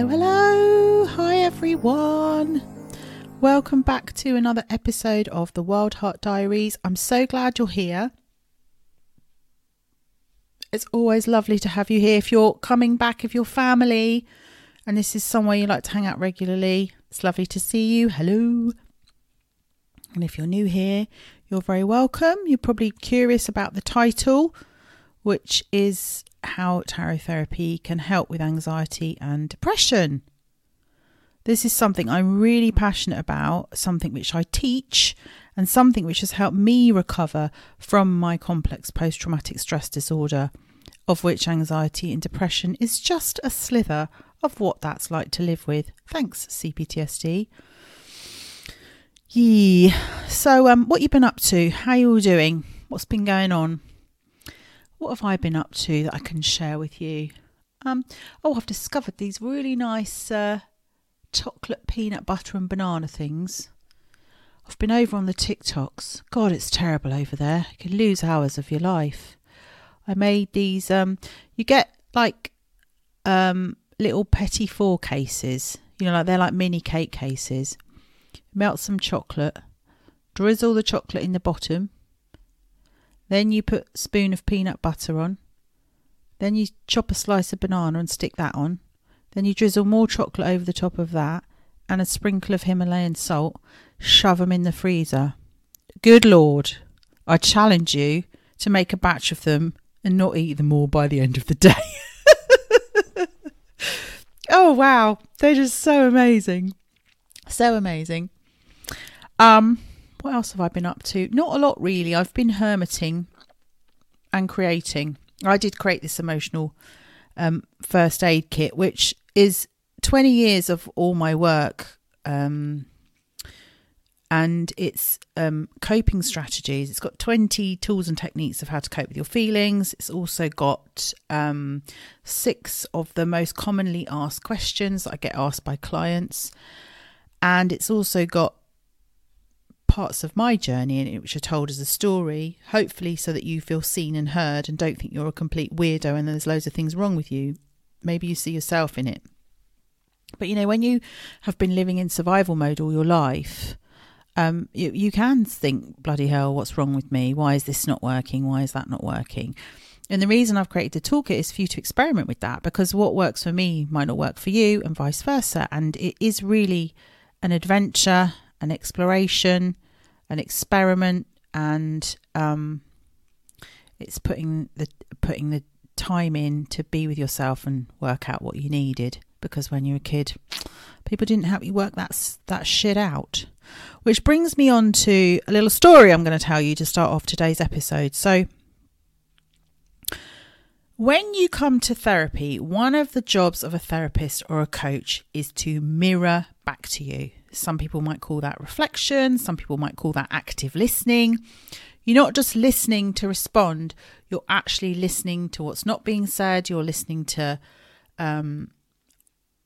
Hello, hello. Hi, everyone. Welcome back to another episode of the Wildheart Diaries. I'm so glad you're here. It's always lovely to have you here. If you're coming back, if you're family, and this is somewhere you like to hang out regularly, it's lovely to see you. Hello. And if you're new here, you're very welcome. You're probably curious about the title, which is how tarot therapy can help with anxiety and depression. This is something I'm really passionate about, something which I teach, and something which has helped me recover from my complex post traumatic stress disorder, of which anxiety and depression is just a slither of what that's like to live with. Thanks, CPTSD. Yeah. So, um, what you been up to? How you all doing? What's been going on? What have I been up to that I can share with you? Um, oh, I've discovered these really nice uh, chocolate peanut butter and banana things. I've been over on the TikToks. God, it's terrible over there. You can lose hours of your life. I made these. Um, you get like um little petit four cases. You know, like they're like mini cake cases. Melt some chocolate. Drizzle the chocolate in the bottom then you put spoon of peanut butter on. Then you chop a slice of banana and stick that on. Then you drizzle more chocolate over the top of that and a sprinkle of Himalayan salt. Shove them in the freezer. Good Lord, I challenge you to make a batch of them and not eat them all by the end of the day. oh wow, they're just so amazing. So amazing. Um what else have I been up to? Not a lot really. I've been hermiting and creating. I did create this emotional um, first aid kit, which is 20 years of all my work. Um, and it's um, coping strategies. It's got 20 tools and techniques of how to cope with your feelings. It's also got um, six of the most commonly asked questions I get asked by clients. And it's also got parts of my journey in it which are told as a story, hopefully so that you feel seen and heard and don't think you're a complete weirdo and there's loads of things wrong with you. Maybe you see yourself in it. But you know, when you have been living in survival mode all your life, um, you, you can think, bloody hell, what's wrong with me? Why is this not working? Why is that not working? And the reason I've created the toolkit is for you to experiment with that because what works for me might not work for you and vice versa. And it is really an adventure an exploration, an experiment, and um, it's putting the putting the time in to be with yourself and work out what you needed. Because when you're a kid, people didn't help you work that that shit out. Which brings me on to a little story I'm going to tell you to start off today's episode. So. When you come to therapy, one of the jobs of a therapist or a coach is to mirror back to you. Some people might call that reflection, some people might call that active listening. You're not just listening to respond, you're actually listening to what's not being said, you're listening to um,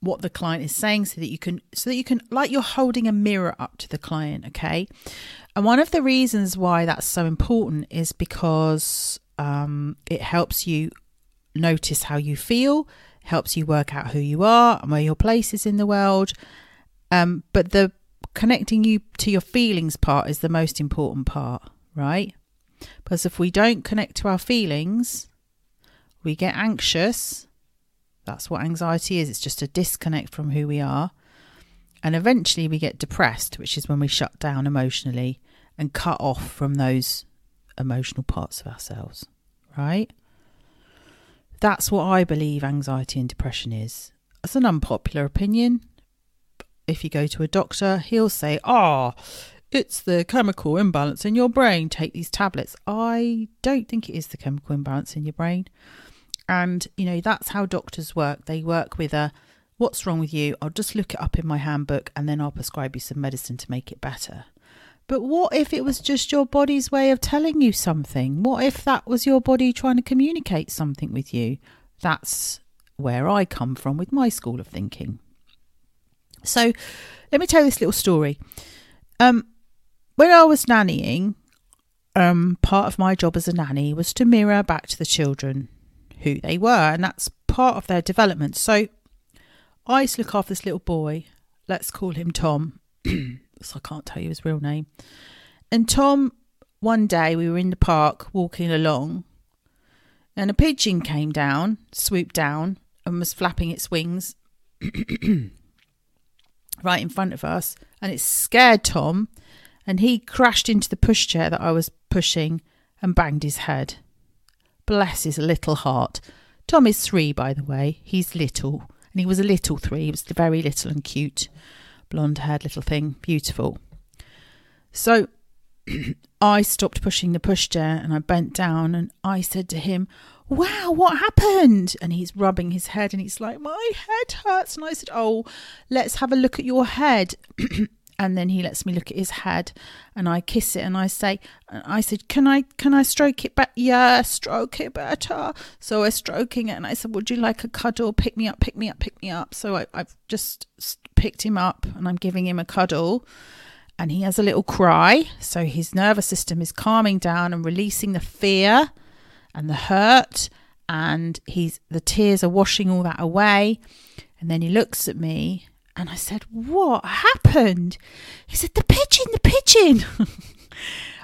what the client is saying so that you can so that you can like you're holding a mirror up to the client okay and one of the reasons why that's so important is because um, it helps you notice how you feel helps you work out who you are and where your place is in the world um, but the connecting you to your feelings part is the most important part, right? Because if we don't connect to our feelings, we get anxious. That's what anxiety is. It's just a disconnect from who we are. And eventually we get depressed, which is when we shut down emotionally and cut off from those emotional parts of ourselves, right? That's what I believe anxiety and depression is. It's an unpopular opinion if you go to a doctor, he'll say, Ah, oh, it's the chemical imbalance in your brain. Take these tablets. I don't think it is the chemical imbalance in your brain. And, you know, that's how doctors work. They work with a what's wrong with you? I'll just look it up in my handbook and then I'll prescribe you some medicine to make it better. But what if it was just your body's way of telling you something? What if that was your body trying to communicate something with you? That's where I come from with my school of thinking. So let me tell you this little story. Um, when I was nannying, um, part of my job as a nanny was to mirror back to the children who they were, and that's part of their development. So I used to look after this little boy. Let's call him Tom. so I can't tell you his real name. And Tom, one day we were in the park walking along, and a pigeon came down, swooped down, and was flapping its wings right in front of us. And it scared Tom, and he crashed into the pushchair that I was pushing and banged his head. Bless his little heart. Tom is three, by the way. He's little, and he was a little three. He was very little and cute, blonde haired little thing, beautiful. So I stopped pushing the pushchair and I bent down and I said to him, Wow, what happened? And he's rubbing his head and he's like, My head hurts. And I said, Oh, let's have a look at your head. and then he lets me look at his head and I kiss it and I say I said can I can I stroke it back yeah stroke it better so we're stroking it and I said would you like a cuddle pick me up pick me up pick me up so I, I've just picked him up and I'm giving him a cuddle and he has a little cry so his nervous system is calming down and releasing the fear and the hurt and he's the tears are washing all that away and then he looks at me and I said, What happened? He said, The pigeon, the pigeon.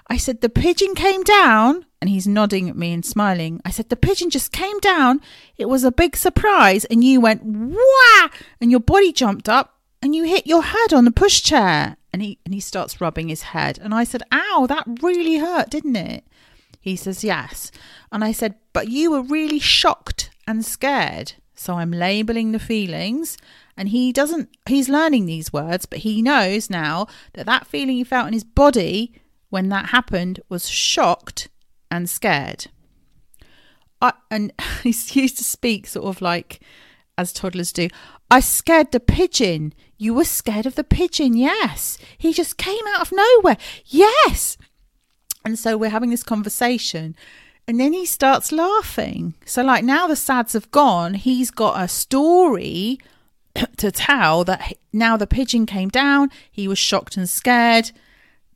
I said, The pigeon came down. And he's nodding at me and smiling. I said, The pigeon just came down. It was a big surprise. And you went, Wah! And your body jumped up and you hit your head on the pushchair. And he, and he starts rubbing his head. And I said, Ow, that really hurt, didn't it? He says, Yes. And I said, But you were really shocked and scared. So I'm labeling the feelings and he doesn't he's learning these words but he knows now that that feeling he felt in his body when that happened was shocked and scared. I, and he used to speak sort of like as toddlers do i scared the pigeon. You were scared of the pigeon yes. He just came out of nowhere. Yes and so we're having this conversation and then he starts laughing so like now the sads have gone he's got a story to tell that now the pigeon came down, he was shocked and scared.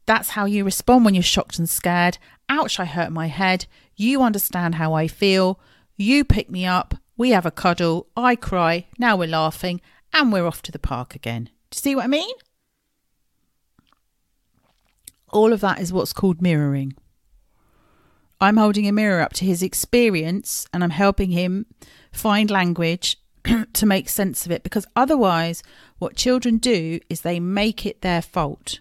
That's how you respond when you're shocked and scared. Ouch, I hurt my head. You understand how I feel. You pick me up. We have a cuddle. I cry. Now we're laughing. And we're off to the park again. Do you see what I mean? All of that is what's called mirroring. I'm holding a mirror up to his experience and I'm helping him find language to make sense of it because otherwise, what children do is they make it their fault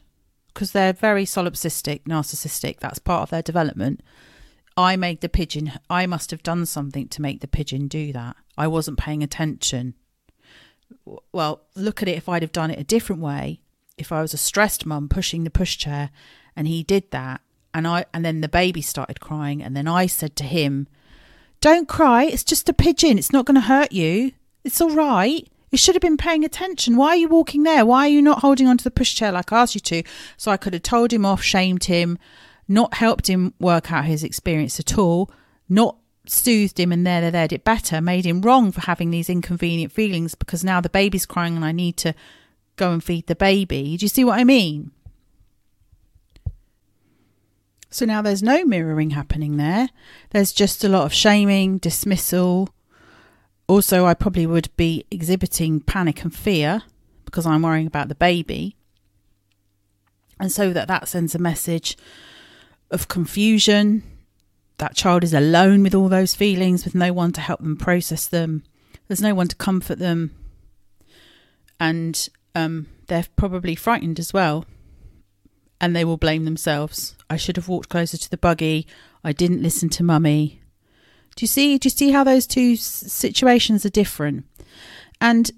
because they're very solipsistic, narcissistic. That's part of their development. I made the pigeon, I must have done something to make the pigeon do that. I wasn't paying attention. Well, look at it if I'd have done it a different way. If I was a stressed mum pushing the pushchair and he did that and I and then the baby started crying and then I said to him, "Don't cry, it's just a pigeon. It's not going to hurt you." It's all right. You should have been paying attention. Why are you walking there? Why are you not holding onto the pushchair like I asked you to? So I could have told him off, shamed him, not helped him work out his experience at all, not soothed him and there, there, there, did better, made him wrong for having these inconvenient feelings because now the baby's crying and I need to go and feed the baby. Do you see what I mean? So now there's no mirroring happening there. There's just a lot of shaming, dismissal, also, I probably would be exhibiting panic and fear because I'm worrying about the baby. And so that that sends a message of confusion. That child is alone with all those feelings, with no one to help them process them. There's no one to comfort them. And um, they're probably frightened as well. And they will blame themselves. I should have walked closer to the buggy. I didn't listen to mummy. Do you see? Do you see how those two situations are different? And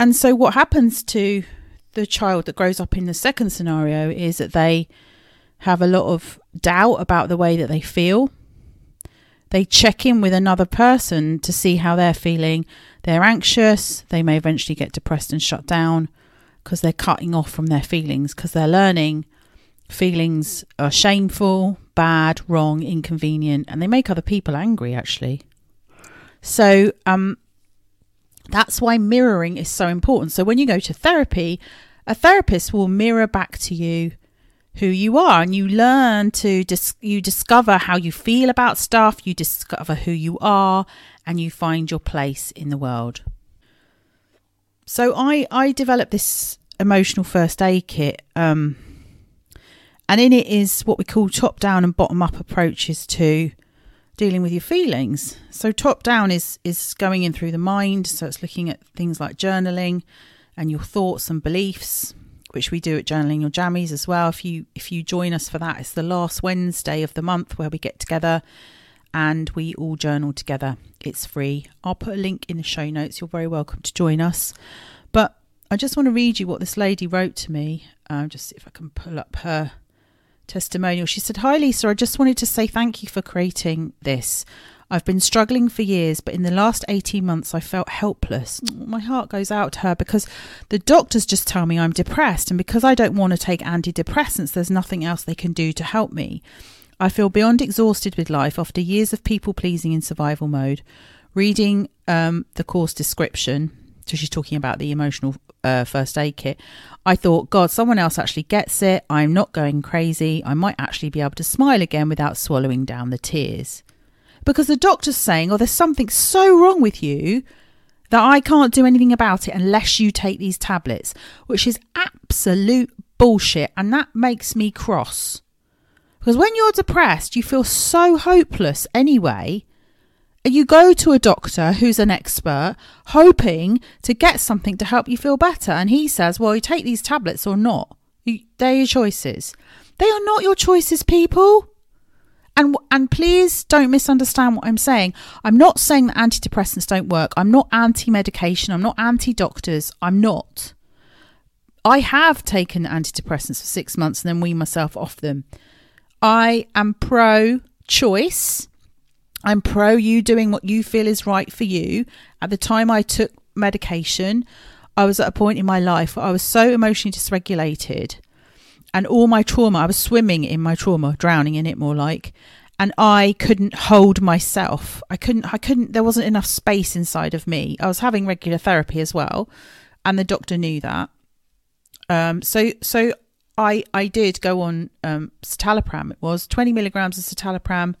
and so what happens to the child that grows up in the second scenario is that they have a lot of doubt about the way that they feel. They check in with another person to see how they're feeling. They're anxious. They may eventually get depressed and shut down because they're cutting off from their feelings because they're learning feelings are shameful, bad, wrong, inconvenient, and they make other people angry actually. So, um, that's why mirroring is so important. So, when you go to therapy, a therapist will mirror back to you who you are and you learn to dis- you discover how you feel about stuff, you discover who you are, and you find your place in the world. So I I developed this emotional first aid kit, um, and in it is what we call top down and bottom up approaches to dealing with your feelings. So top down is is going in through the mind, so it's looking at things like journaling and your thoughts and beliefs, which we do at Journaling Your Jammies as well. If you if you join us for that, it's the last Wednesday of the month where we get together and we all journal together. It's free. I'll put a link in the show notes. You're very welcome to join us. But I just want to read you what this lady wrote to me. Uh, just see if I can pull up her testimonial. She said, Hi, Lisa. I just wanted to say thank you for creating this. I've been struggling for years, but in the last 18 months, I felt helpless. My heart goes out to her because the doctors just tell me I'm depressed, and because I don't want to take antidepressants, there's nothing else they can do to help me. I feel beyond exhausted with life after years of people pleasing in survival mode. Reading um, the course description, so she's talking about the emotional uh, first aid kit. I thought, God, someone else actually gets it. I'm not going crazy. I might actually be able to smile again without swallowing down the tears because the doctor's saying, oh, there's something so wrong with you that I can't do anything about it unless you take these tablets, which is absolute bullshit. And that makes me cross. Because when you're depressed, you feel so hopeless anyway. You go to a doctor who's an expert, hoping to get something to help you feel better. And he says, well, you take these tablets or not. They're your choices. They are not your choices, people. And and please don't misunderstand what I'm saying. I'm not saying that antidepressants don't work. I'm not anti-medication. I'm not anti-doctors. I'm not. I have taken antidepressants for 6 months and then wean myself off them. I am pro choice. I'm pro you doing what you feel is right for you. At the time I took medication, I was at a point in my life where I was so emotionally dysregulated and all my trauma, I was swimming in my trauma, drowning in it more like, and I couldn't hold myself. I couldn't, I couldn't, there wasn't enough space inside of me. I was having regular therapy as well, and the doctor knew that. Um, so, so I, I did go on um, citalopram. It was 20 milligrams of citalopram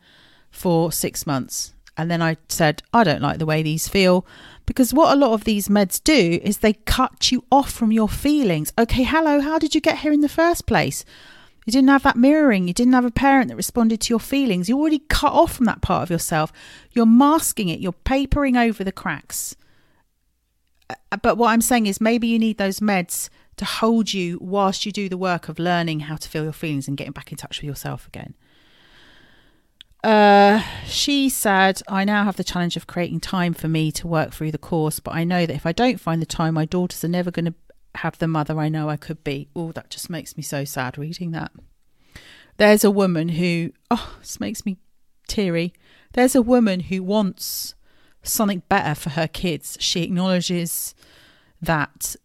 for six months. And then I said, I don't like the way these feel. Because what a lot of these meds do is they cut you off from your feelings. Okay, hello, how did you get here in the first place? You didn't have that mirroring. You didn't have a parent that responded to your feelings. You already cut off from that part of yourself. You're masking it. You're papering over the cracks. Uh, but what I'm saying is maybe you need those meds to hold you whilst you do the work of learning how to feel your feelings and getting back in touch with yourself again. Uh, she said, I now have the challenge of creating time for me to work through the course, but I know that if I don't find the time, my daughters are never going to have the mother I know I could be. Oh, that just makes me so sad reading that. There's a woman who, oh, this makes me teary. There's a woman who wants something better for her kids. She acknowledges that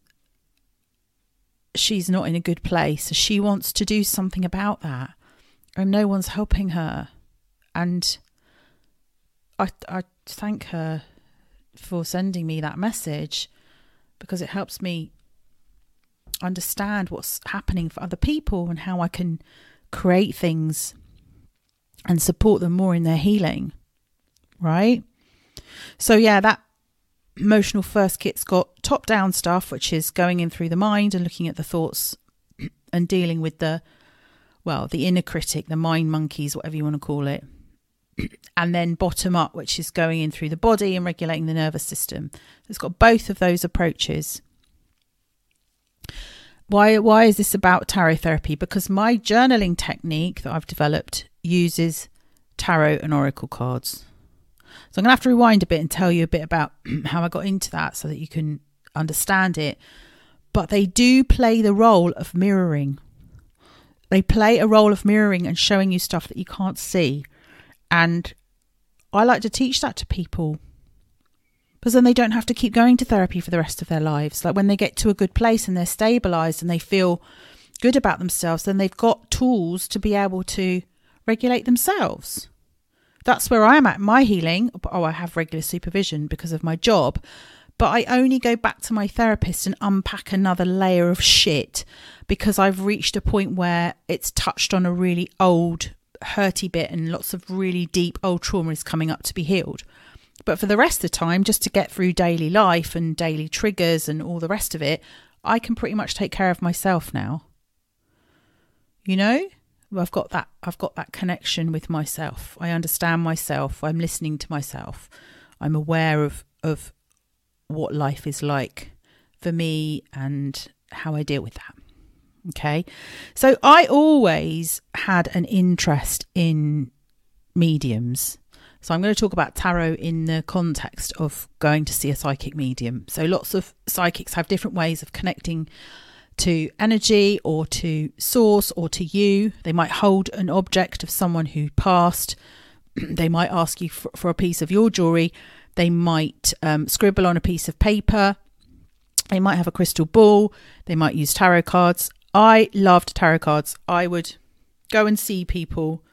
she's not in a good place. She wants to do something about that, and no one's helping her and I I thank her for sending me that message because it helps me understand what's happening for other people and how I can create things and support them more in their healing. Right? So yeah, that emotional first kit's got top down stuff which is going in through the mind and looking at the thoughts and dealing with the well, the inner critic, the mind monkeys, whatever you want to call it and then bottom up, which is going in through the body and regulating the nervous system. It's got both of those approaches. Why, why is this about tarot therapy? Because my journaling technique that I've developed uses tarot and oracle cards. So I'm going to have to rewind a bit and tell you a bit about how I got into that so that you can understand it. But they do play the role of mirroring. They play a role of mirroring and showing you stuff that you can't see. And I like to teach that to people because then they don't have to keep going to therapy for the rest of their lives. Like when they get to a good place and they're stabilized and they feel good about themselves, then they've got tools to be able to regulate themselves. That's where I am at my healing. Oh, I have regular supervision because of my job, but I only go back to my therapist and unpack another layer of shit because I've reached a point where it's touched on a really old hurty bit and lots of really deep old trauma is coming up to be healed. But for the rest of the time, just to get through daily life and daily triggers and all the rest of it, I can pretty much take care of myself now. You know? I've got that I've got that connection with myself. I understand myself. I'm listening to myself. I'm aware of of what life is like for me and how I deal with that. Okay. So I always had an interest in mediums. So I'm going to talk about tarot in the context of going to see a psychic medium. So lots of psychics have different ways of connecting to energy or to source or to you. They might hold an object of someone who passed. they might ask you for, for, a piece of your jewelry. They might um, scribble on a piece of paper. They might have a crystal ball. They might use tarot cards. I loved tarot cards. I would go and see people.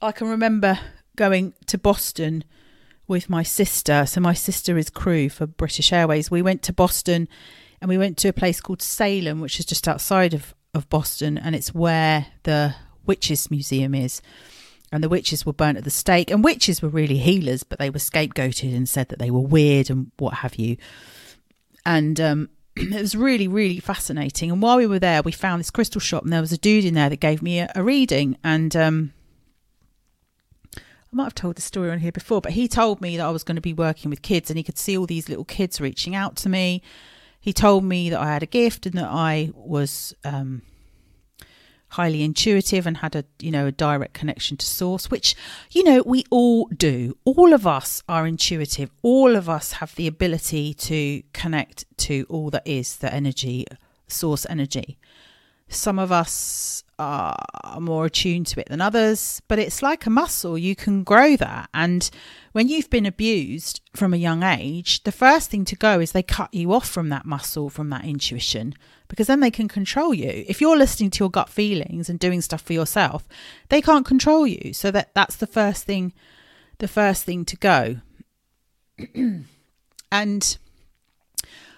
I can remember going to Boston with my sister. So, my sister is crew for British Airways. We went to Boston and we went to a place called Salem, which is just outside of, of Boston, and it's where the Witches Museum is. And the witches were burnt at the stake, and witches were really healers, but they were scapegoated and said that they were weird and what have you. And um, it was really, really fascinating. And while we were there, we found this crystal shop, and there was a dude in there that gave me a, a reading. And um, I might have told the story on here before, but he told me that I was going to be working with kids, and he could see all these little kids reaching out to me he told me that I had a gift and that I was um, highly intuitive and had a you know a direct connection to source which you know we all do. All of us are intuitive. All of us have the ability to connect to all that is the energy source energy. Some of us are more attuned to it than others, but it's like a muscle. You can grow that. And when you've been abused from a young age, the first thing to go is they cut you off from that muscle, from that intuition, because then they can control you. If you're listening to your gut feelings and doing stuff for yourself, they can't control you. So that that's the first thing, the first thing to go. and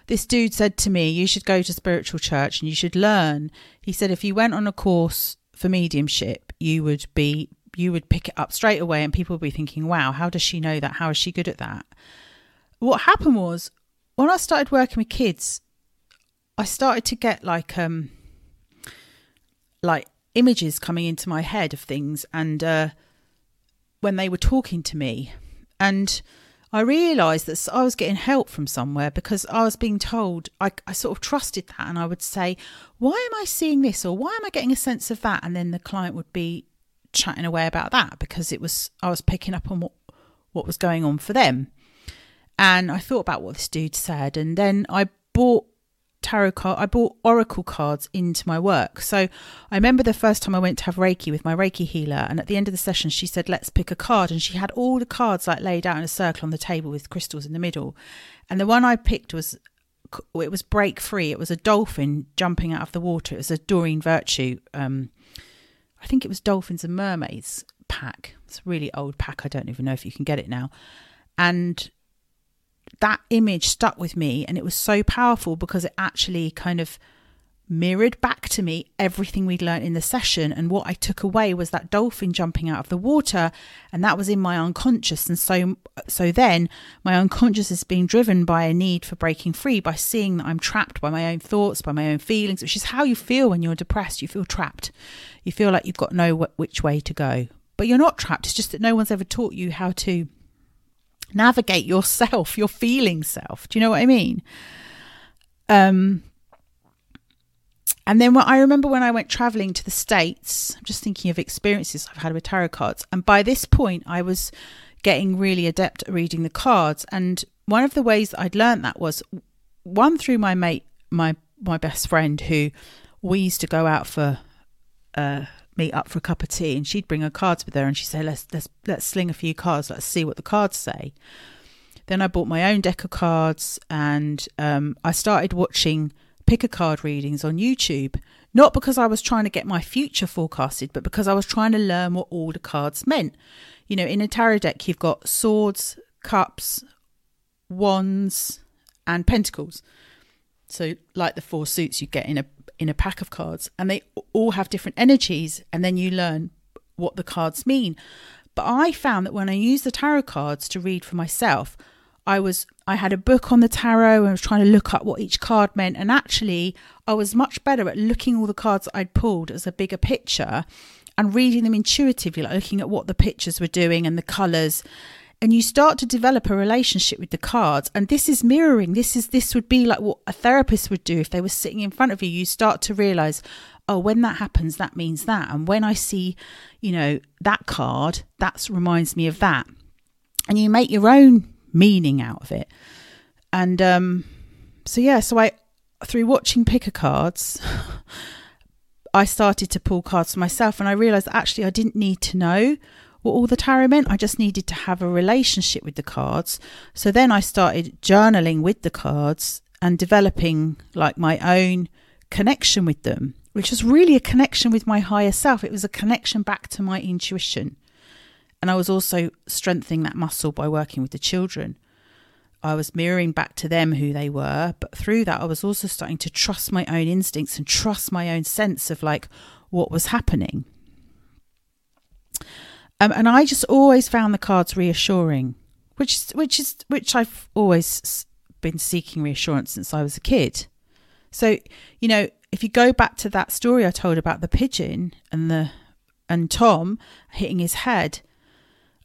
this dude said to me, You should go to spiritual church and you should learn. He said, If you went on a course for mediumship, you would be you would pick it up straight away and people would be thinking, Wow, how does she know that? How is she good at that? What happened was when I started working with kids, I started to get like um like images coming into my head of things and uh when they were talking to me and I realised that I was getting help from somewhere because I was being told, I, I, sort of trusted that. And I would say, Why am I seeing this? Or why am I getting a sense of that? And then the client would be chatting away about that because it was, I was picking up on what, what was going on for them. And I thought about what this dude said. And then I bought tarot card I bought oracle cards into my work. So I remember the first time I went to have Reiki with my Reiki healer and at the end of the session she said let's pick a card and she had all the cards like laid out in a circle on the table with crystals in the middle. And the one I picked was it was break free. It was a dolphin jumping out of the water. It was a Doreen Virtue um I think it was dolphins and mermaids pack. It's a really old pack. I don't even know if you can get it now. And that image stuck with me and it was so powerful because it actually kind of mirrored back to me everything we'd learned in the session. And what I took away was that dolphin jumping out of the water and that was in my unconscious. And so so then my unconscious is being driven by a need for breaking free by seeing that I'm trapped by my own thoughts by my own feelings which is how you feel when you're depressed. You feel trapped. You feel like you've got no which way to go. But you're not trapped. It's just that no one's ever taught you how to navigate yourself, your feeling self. Do you know what I mean? Um, and then I remember when I went traveling to the States, I'm just thinking of experiences I've had with tarot cards. And by this point, I was getting really adept at reading the cards. And one of the ways that I'd learned that was one through my mate, my my best friend, who we used to go out for uh, meet up for a cup of tea and she'd bring her cards with her and she'd say let's let's let's sling a few cards. Let's see what the cards say. Then i bought my own deck of cards and um, i started watching pick a card readings on youtube not because i was trying to get my future forecasted but because i was trying to learn what all the cards meant. You know in a tarot deck you've got swords cups wands and pentacles. So like the four suits you get in a in a pack of cards and they all have different energies and then you learn what the cards mean. But I found that when I used the tarot cards to read for myself, I was I had a book on the tarot and was trying to look up what each card meant and actually I was much better at looking all the cards I'd pulled as a bigger picture and reading them intuitively like looking at what the pictures were doing and the colors and you start to develop a relationship with the cards and this is mirroring this is this would be like what a therapist would do if they were sitting in front of you. You start to realize oh when that happens that means that. And when i see you know that card that reminds me of that. And you make your own meaning out of it. And um, so, yeah, so I, through watching picker cards, I started to pull cards for myself and I realized actually I didn't need to know what all the tarot meant. I just needed to have a relationship with the cards. So then I started journaling with the cards and developing like my own connection with them, which was really a connection with my higher self. It was a connection back to my intuition. And I was also strengthening that muscle by working with the children. I was mirroring back to them who they were, but through that, I was also starting to trust my own instincts and trust my own sense of like what was happening. Um, and I just always found the cards reassuring, which which is which I've always been seeking reassurance since I was a kid. So you know, if you go back to that story I told about the pigeon and the and Tom hitting his head,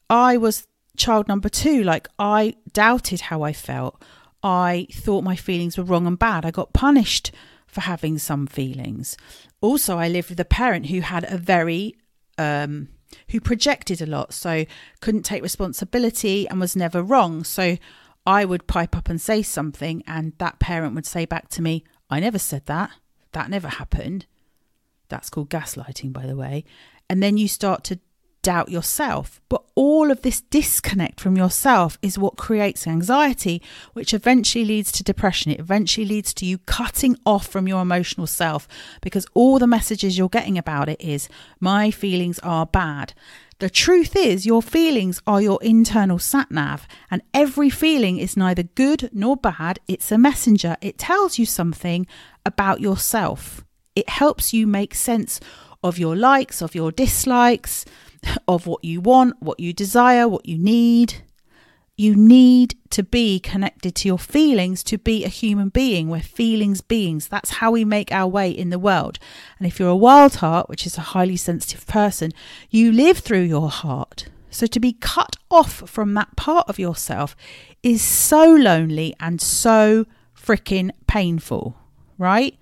I was child number two. Like, I doubted how I felt. I thought my feelings were wrong and bad. I got punished for having some feelings. Also, I lived with a parent who had a very, um, who projected a lot, so couldn't take responsibility and was never wrong. So I would pipe up and say something, and that parent would say back to me, I never said that. That never happened. That's called gaslighting, by the way. And then you start to doubt yourself. But all of this disconnect from yourself is what creates anxiety, which eventually leads to depression. It eventually leads to you cutting off from your emotional self because all the messages you're getting about it is, my feelings are bad. The truth is, your feelings are your internal sat nav, and every feeling is neither good nor bad. It's a messenger. It tells you something about yourself. It helps you make sense of your likes, of your dislikes, of what you want, what you desire, what you need. You need to be connected to your feelings to be a human being. We're feelings beings. That's how we make our way in the world. And if you're a wild heart, which is a highly sensitive person, you live through your heart. So to be cut off from that part of yourself is so lonely and so freaking painful, right?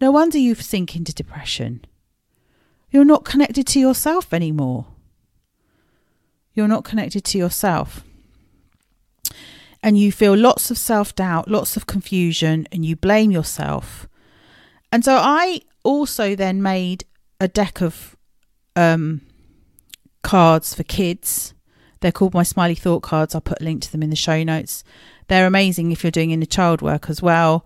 No wonder you sink into depression. You're not connected to yourself anymore. You're not connected to yourself. And you feel lots of self doubt, lots of confusion, and you blame yourself. And so I also then made a deck of um, cards for kids. They're called my Smiley Thought cards. I'll put a link to them in the show notes. They're amazing if you're doing inner child work as well.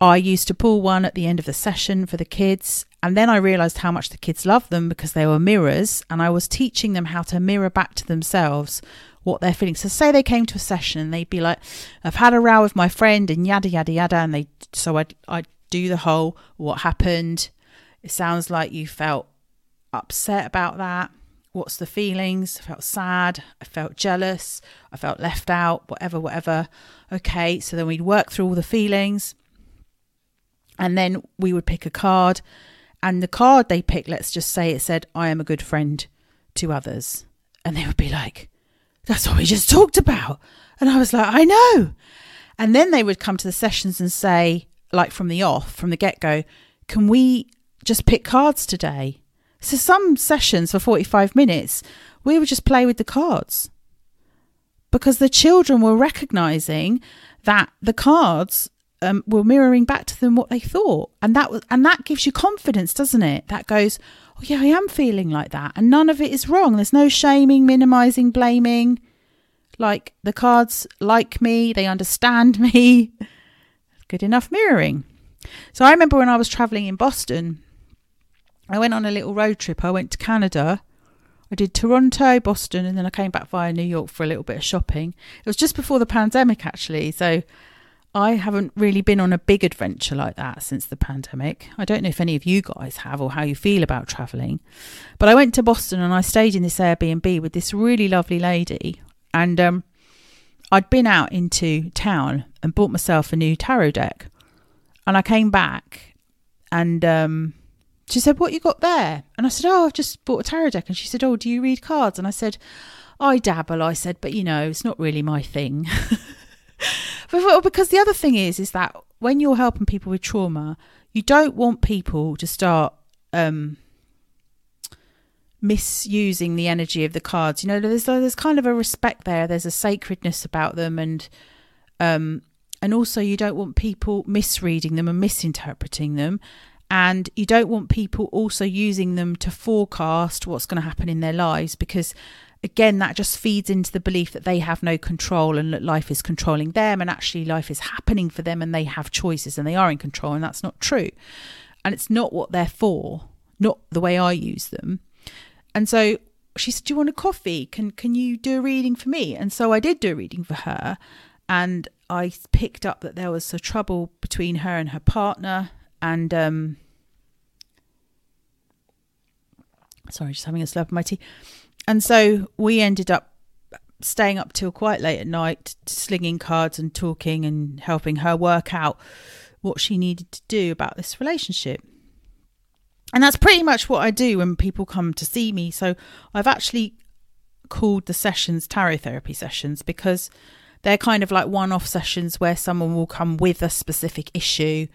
I used to pull one at the end of the session for the kids, and then I realized how much the kids loved them because they were mirrors, and I was teaching them how to mirror back to themselves what they're feeling. So, say they came to a session and they'd be like, I've had a row with my friend, and yada, yada, yada. And they, so I'd, I'd do the whole what happened. It sounds like you felt upset about that. What's the feelings? I felt sad. I felt jealous. I felt left out, whatever, whatever. Okay, so then we'd work through all the feelings and then we would pick a card. And the card they picked, let's just say it said, I am a good friend to others. And they would be like, That's what we just talked about. And I was like, I know. And then they would come to the sessions and say, like from the off, from the get go, can we just pick cards today? So some sessions for 45 minutes, we would just play with the cards because the children were recognizing that the cards um, were mirroring back to them what they thought, and that was, and that gives you confidence, doesn't it? That goes, oh yeah, I am feeling like that, and none of it is wrong. There's no shaming, minimizing, blaming. Like the cards like me, they understand me. Good enough mirroring. So I remember when I was traveling in Boston, I went on a little road trip. I went to Canada. I did Toronto, Boston, and then I came back via New York for a little bit of shopping. It was just before the pandemic, actually. So I haven't really been on a big adventure like that since the pandemic. I don't know if any of you guys have or how you feel about traveling. But I went to Boston and I stayed in this Airbnb with this really lovely lady. And um, I'd been out into town and bought myself a new tarot deck. And I came back and um, she said, What you got there? And I said, Oh, I've just bought a tarot deck. And she said, Oh, do you read cards? And I said, I dabble. I said, But you know, it's not really my thing. because the other thing is, is that when you're helping people with trauma, you don't want people to start um, misusing the energy of the cards. You know, there's there's kind of a respect there. There's a sacredness about them, and um, and also you don't want people misreading them and misinterpreting them. And you don't want people also using them to forecast what's going to happen in their lives because again, that just feeds into the belief that they have no control and that life is controlling them, and actually life is happening for them and they have choices and they are in control, and that's not true. And it's not what they're for, not the way I use them. And so she said, Do you want a coffee? Can can you do a reading for me? And so I did do a reading for her and I picked up that there was some trouble between her and her partner and um sorry, just having a slurp of my tea. And so we ended up staying up till quite late at night, slinging cards and talking and helping her work out what she needed to do about this relationship. And that's pretty much what I do when people come to see me. So I've actually called the sessions tarot therapy sessions because they're kind of like one off sessions where someone will come with a specific issue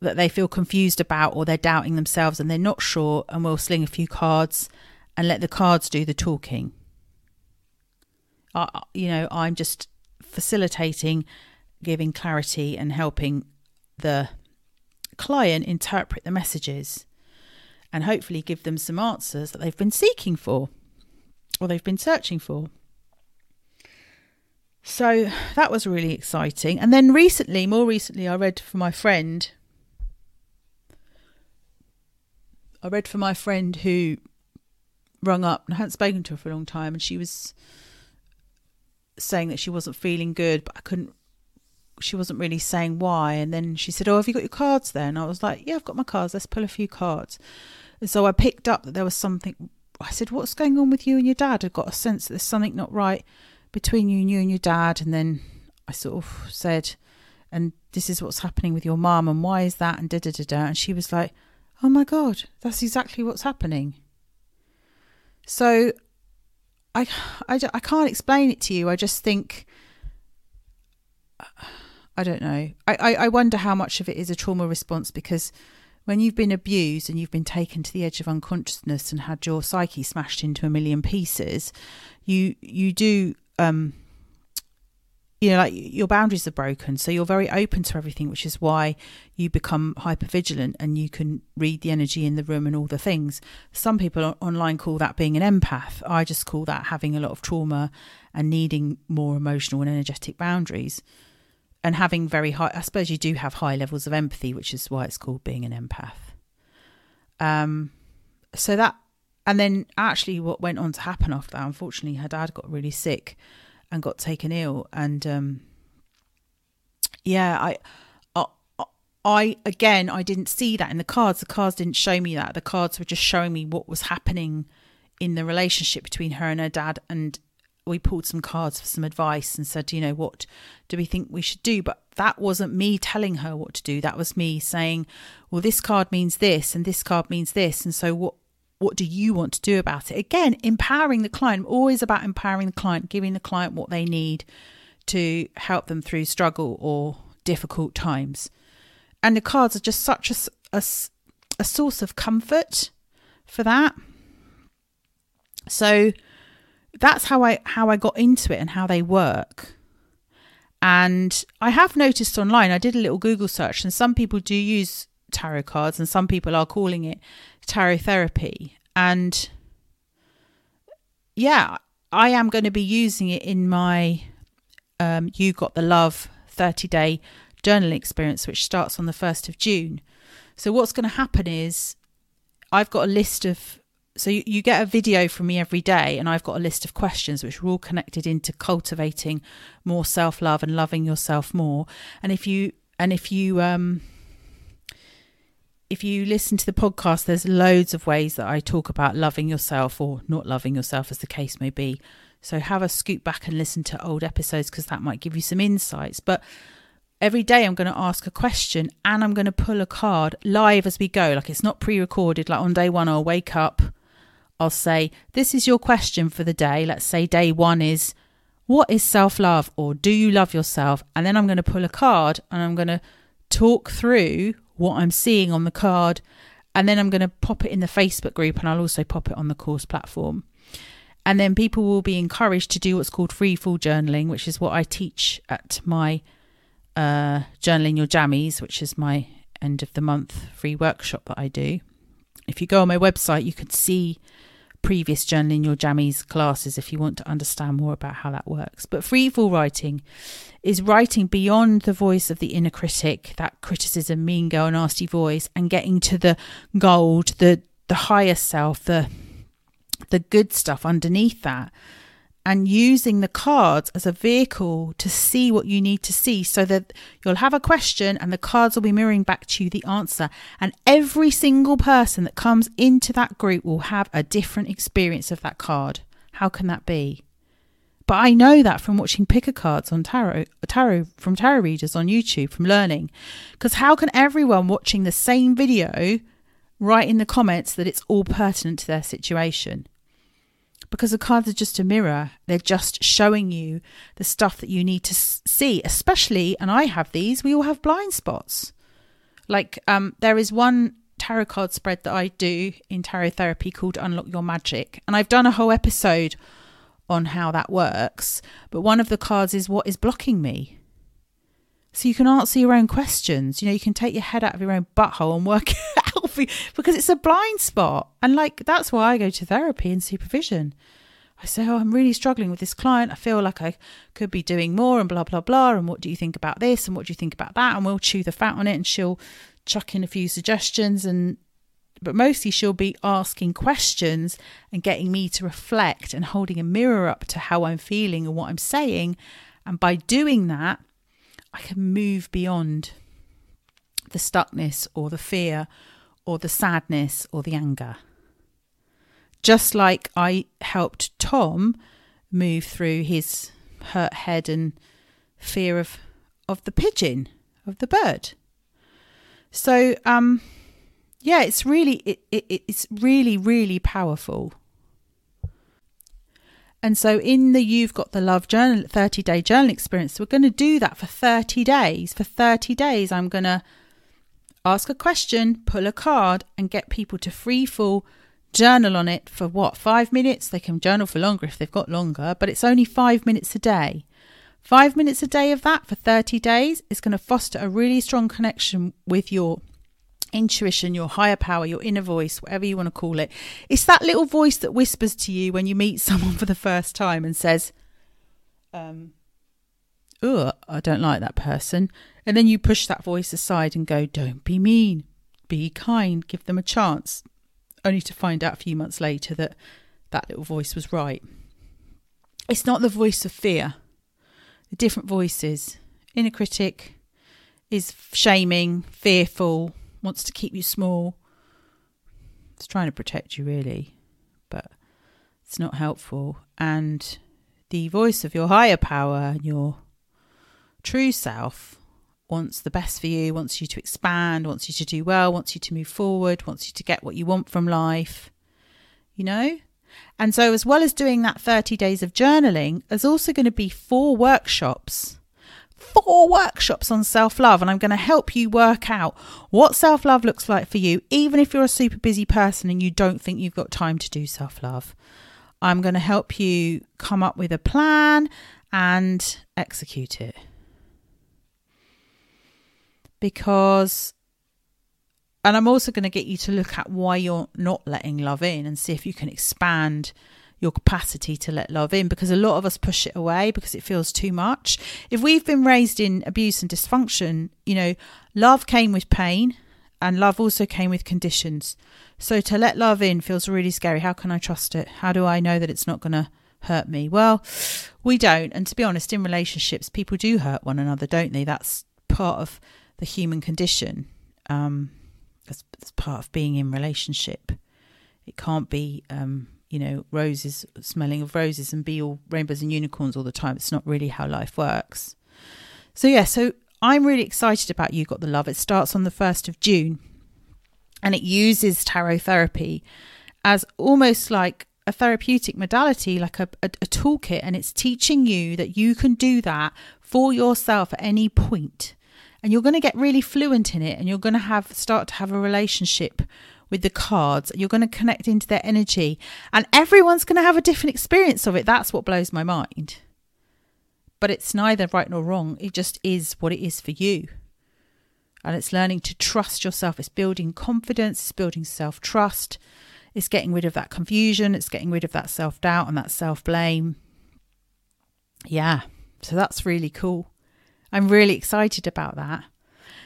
that they feel confused about or they're doubting themselves and they're not sure, and we'll sling a few cards and let the cards do the talking. I, you know, I'm just facilitating, giving clarity, and helping the client interpret the messages and hopefully give them some answers that they've been seeking for or they've been searching for. So that was really exciting. And then recently, more recently, I read for my friend. I read for my friend who rung up and I hadn't spoken to her for a long time, and she was saying that she wasn't feeling good, but I couldn't. She wasn't really saying why, and then she said, "Oh, have you got your cards there?" And I was like, "Yeah, I've got my cards. Let's pull a few cards." And so I picked up that there was something. I said, "What's going on with you and your dad?" I got a sense that there's something not right between you and you and your dad, and then I sort of said, "And this is what's happening with your mum, and why is that?" And da da da da. And she was like, "Oh my god, that's exactly what's happening." So I, I, I can't explain it to you. I just think, I don't know. I, I, I wonder how much of it is a trauma response because when you've been abused and you've been taken to the edge of unconsciousness and had your psyche smashed into a million pieces, you you do um, you know, like your boundaries are broken. So you're very open to everything, which is why you become hyper vigilant and you can read the energy in the room and all the things. Some people online call that being an empath. I just call that having a lot of trauma and needing more emotional and energetic boundaries and having very high, I suppose you do have high levels of empathy, which is why it's called being an empath. Um, so that, and then actually what went on to happen after that, unfortunately, her dad got really sick and got taken ill. And um, yeah, I, I, again, I didn't see that in the cards. The cards didn't show me that. The cards were just showing me what was happening in the relationship between her and her dad. And we pulled some cards for some advice and said, you know, what do we think we should do? But that wasn't me telling her what to do. That was me saying, well, this card means this and this card means this. And so what what do you want to do about it? Again, empowering the client. I'm always about empowering the client, giving the client what they need to help them through struggle or difficult times. And the cards are just such a, a, a source of comfort for that. So that's how I how I got into it and how they work. And I have noticed online, I did a little Google search, and some people do use tarot cards, and some people are calling it tarot therapy. And yeah, I am going to be using it in my um, You Got the Love 30 day journaling experience, which starts on the 1st of June. So, what's going to happen is I've got a list of so you, you get a video from me every day, and I've got a list of questions which are all connected into cultivating more self love and loving yourself more. And if you and if you um if you listen to the podcast, there's loads of ways that I talk about loving yourself or not loving yourself, as the case may be. So have a scoop back and listen to old episodes because that might give you some insights. But every day I'm going to ask a question and I'm going to pull a card live as we go. Like it's not pre recorded. Like on day one, I'll wake up, I'll say, This is your question for the day. Let's say day one is, What is self love or do you love yourself? And then I'm going to pull a card and I'm going to talk through what I'm seeing on the card. And then I'm going to pop it in the Facebook group and I'll also pop it on the course platform. And then people will be encouraged to do what's called free fall journaling, which is what I teach at my uh, Journaling Your Jammies, which is my end of the month free workshop that I do. If you go on my website, you can see previous Journaling Your Jammies classes if you want to understand more about how that works. But free writing is writing beyond the voice of the inner critic, that criticism, mean girl, nasty voice, and getting to the gold, the the higher self, the the good stuff underneath that and using the cards as a vehicle to see what you need to see so that you'll have a question and the cards will be mirroring back to you the answer. And every single person that comes into that group will have a different experience of that card. How can that be? But I know that from watching picker cards on tarot, tarot from tarot readers on YouTube, from learning. Because how can everyone watching the same video write in the comments that it's all pertinent to their situation? Because the cards are just a mirror. They're just showing you the stuff that you need to see, especially, and I have these, we all have blind spots. Like, um, there is one tarot card spread that I do in tarot therapy called Unlock Your Magic. And I've done a whole episode on how that works. But one of the cards is what is blocking me. So you can answer your own questions. You know, you can take your head out of your own butthole and work it because it's a blind spot. And like that's why I go to therapy and supervision. I say, Oh, I'm really struggling with this client. I feel like I could be doing more and blah blah blah. And what do you think about this? And what do you think about that? And we'll chew the fat on it and she'll chuck in a few suggestions and but mostly she'll be asking questions and getting me to reflect and holding a mirror up to how I'm feeling and what I'm saying. And by doing that, I can move beyond the stuckness or the fear or the sadness or the anger. Just like I helped Tom move through his hurt head and fear of of the pigeon, of the bird. So um yeah, it's really it, it it's really really powerful. And so in the You've Got the Love journal 30 day journal experience, we're going to do that for 30 days. For 30 days, I'm going to ask a question, pull a card, and get people to free fall journal on it for what, five minutes? They can journal for longer if they've got longer, but it's only five minutes a day. Five minutes a day of that for 30 days is going to foster a really strong connection with your intuition, your higher power, your inner voice, whatever you want to call it. It's that little voice that whispers to you when you meet someone for the first time and says, um, Oh, I don't like that person. And then you push that voice aside and go, Don't be mean, be kind, give them a chance. Only to find out a few months later that that little voice was right. It's not the voice of fear, the different voices. Inner critic is shaming, fearful, wants to keep you small. It's trying to protect you, really, but it's not helpful. And the voice of your higher power, your true self, wants the best for you, wants you to expand, wants you to do well, wants you to move forward, wants you to get what you want from life, you know? And so, as well as doing that 30 days of journaling, there's also going to be four workshops four workshops on self love, and I'm going to help you work out what self love looks like for you, even if you're a super busy person and you don't think you've got time to do self love. I'm going to help you come up with a plan and execute it. Because, and I'm also going to get you to look at why you're not letting love in and see if you can expand your capacity to let love in because a lot of us push it away because it feels too much. If we've been raised in abuse and dysfunction, you know, love came with pain and love also came with conditions. So to let love in feels really scary. How can I trust it? How do I know that it's not going to hurt me? Well, we don't. And to be honest, in relationships, people do hurt one another, don't they? That's part of the human condition. Um, part of being in relationship. It can't be, um, you know, roses smelling of roses and be all rainbows and unicorns all the time. It's not really how life works. So yeah, so I'm really excited about You Got the Love. It starts on the 1st of June and it uses tarot therapy as almost like a therapeutic modality, like a, a, a, toolkit, and it's teaching you that you can do that for yourself at any point. And you're going to get really fluent in it, and you're going to have start to have a relationship with the cards. You're going to connect into their energy, and everyone's going to have a different experience of it. That's what blows my mind. But it's neither right nor wrong. It just is what it is for you. And it's learning to trust yourself. It's building confidence. It's building self trust it's getting rid of that confusion, it's getting rid of that self doubt and that self blame. Yeah, so that's really cool. I'm really excited about that.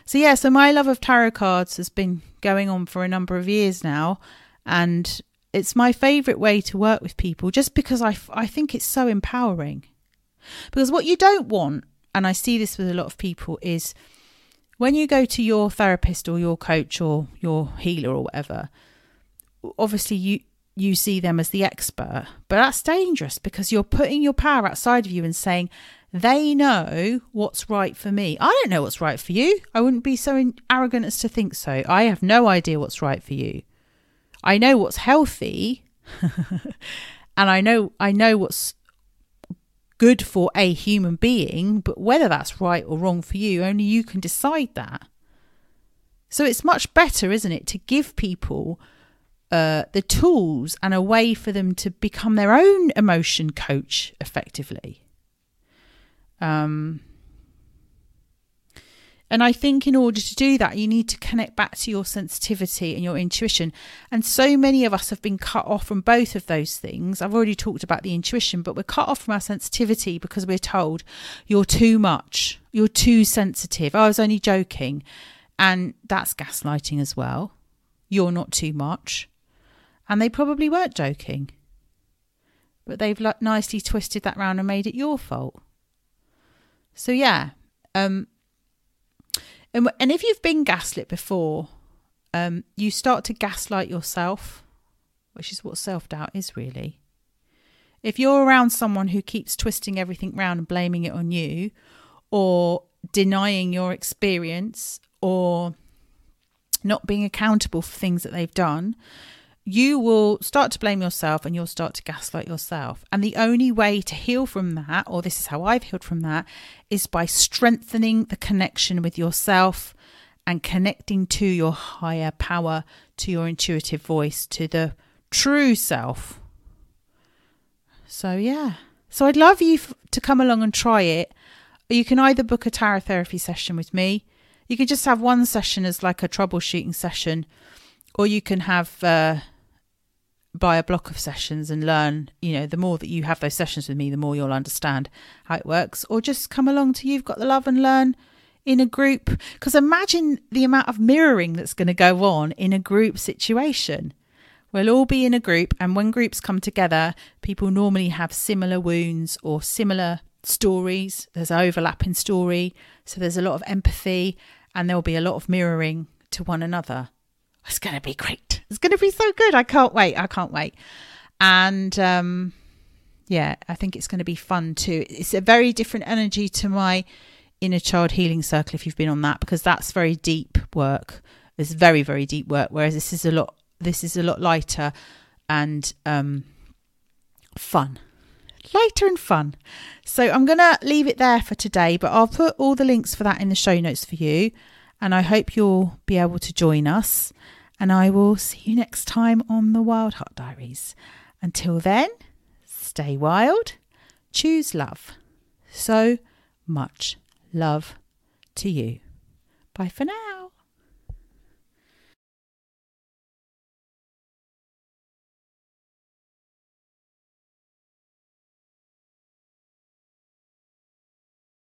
So, yeah, so my love of tarot cards has been going on for a number of years now, and it's my favourite way to work with people just because I, I think it's so empowering. Because what you don't want, and I see this with a lot of people, is when you go to your therapist or your coach or your healer or whatever, obviously you you see them as the expert, but that's dangerous because you're putting your power outside of you and saying they know what's right for me. I don't know what's right for you. I wouldn't be so arrogant as to think so. I have no idea what's right for you. I know what's healthy and I know I know what's good for a human being, but whether that's right or wrong for you, only you can decide that. So it's much better, isn't it, to give people uh, the tools and a way for them to become their own emotion coach effectively. Um, and I think in order to do that, you need to connect back to your sensitivity and your intuition. And so many of us have been cut off from both of those things. I've already talked about the intuition, but we're cut off from our sensitivity because we're told you're too much, you're too sensitive. I was only joking. And that's gaslighting as well. You're not too much. And they probably weren't joking. But they've nicely twisted that round and made it your fault. So, yeah. Um, and, and if you've been gaslit before, um, you start to gaslight yourself, which is what self doubt is really. If you're around someone who keeps twisting everything round and blaming it on you, or denying your experience, or not being accountable for things that they've done, you will start to blame yourself and you'll start to gaslight yourself. And the only way to heal from that, or this is how I've healed from that, is by strengthening the connection with yourself and connecting to your higher power, to your intuitive voice, to the true self. So, yeah. So, I'd love you to come along and try it. You can either book a tarot therapy session with me, you can just have one session as like a troubleshooting session, or you can have. Uh, buy a block of sessions and learn you know the more that you have those sessions with me the more you'll understand how it works. Or just come along to you've got the love and learn in a group. Because imagine the amount of mirroring that's going to go on in a group situation. We'll all be in a group and when groups come together people normally have similar wounds or similar stories. There's overlap in story so there's a lot of empathy and there'll be a lot of mirroring to one another it's going to be great. It's going to be so good. I can't wait. I can't wait. And um, yeah, I think it's going to be fun too. It's a very different energy to my inner child healing circle if you've been on that because that's very deep work. It's very very deep work. Whereas this is a lot. This is a lot lighter and um, fun lighter and fun. So I'm going to leave it there for today, but I'll put all the links for that in the show notes for you. And I hope you'll be able to join us and I will see you next time on the Wildheart Diaries. Until then, stay wild, choose love. So much love to you. Bye for now.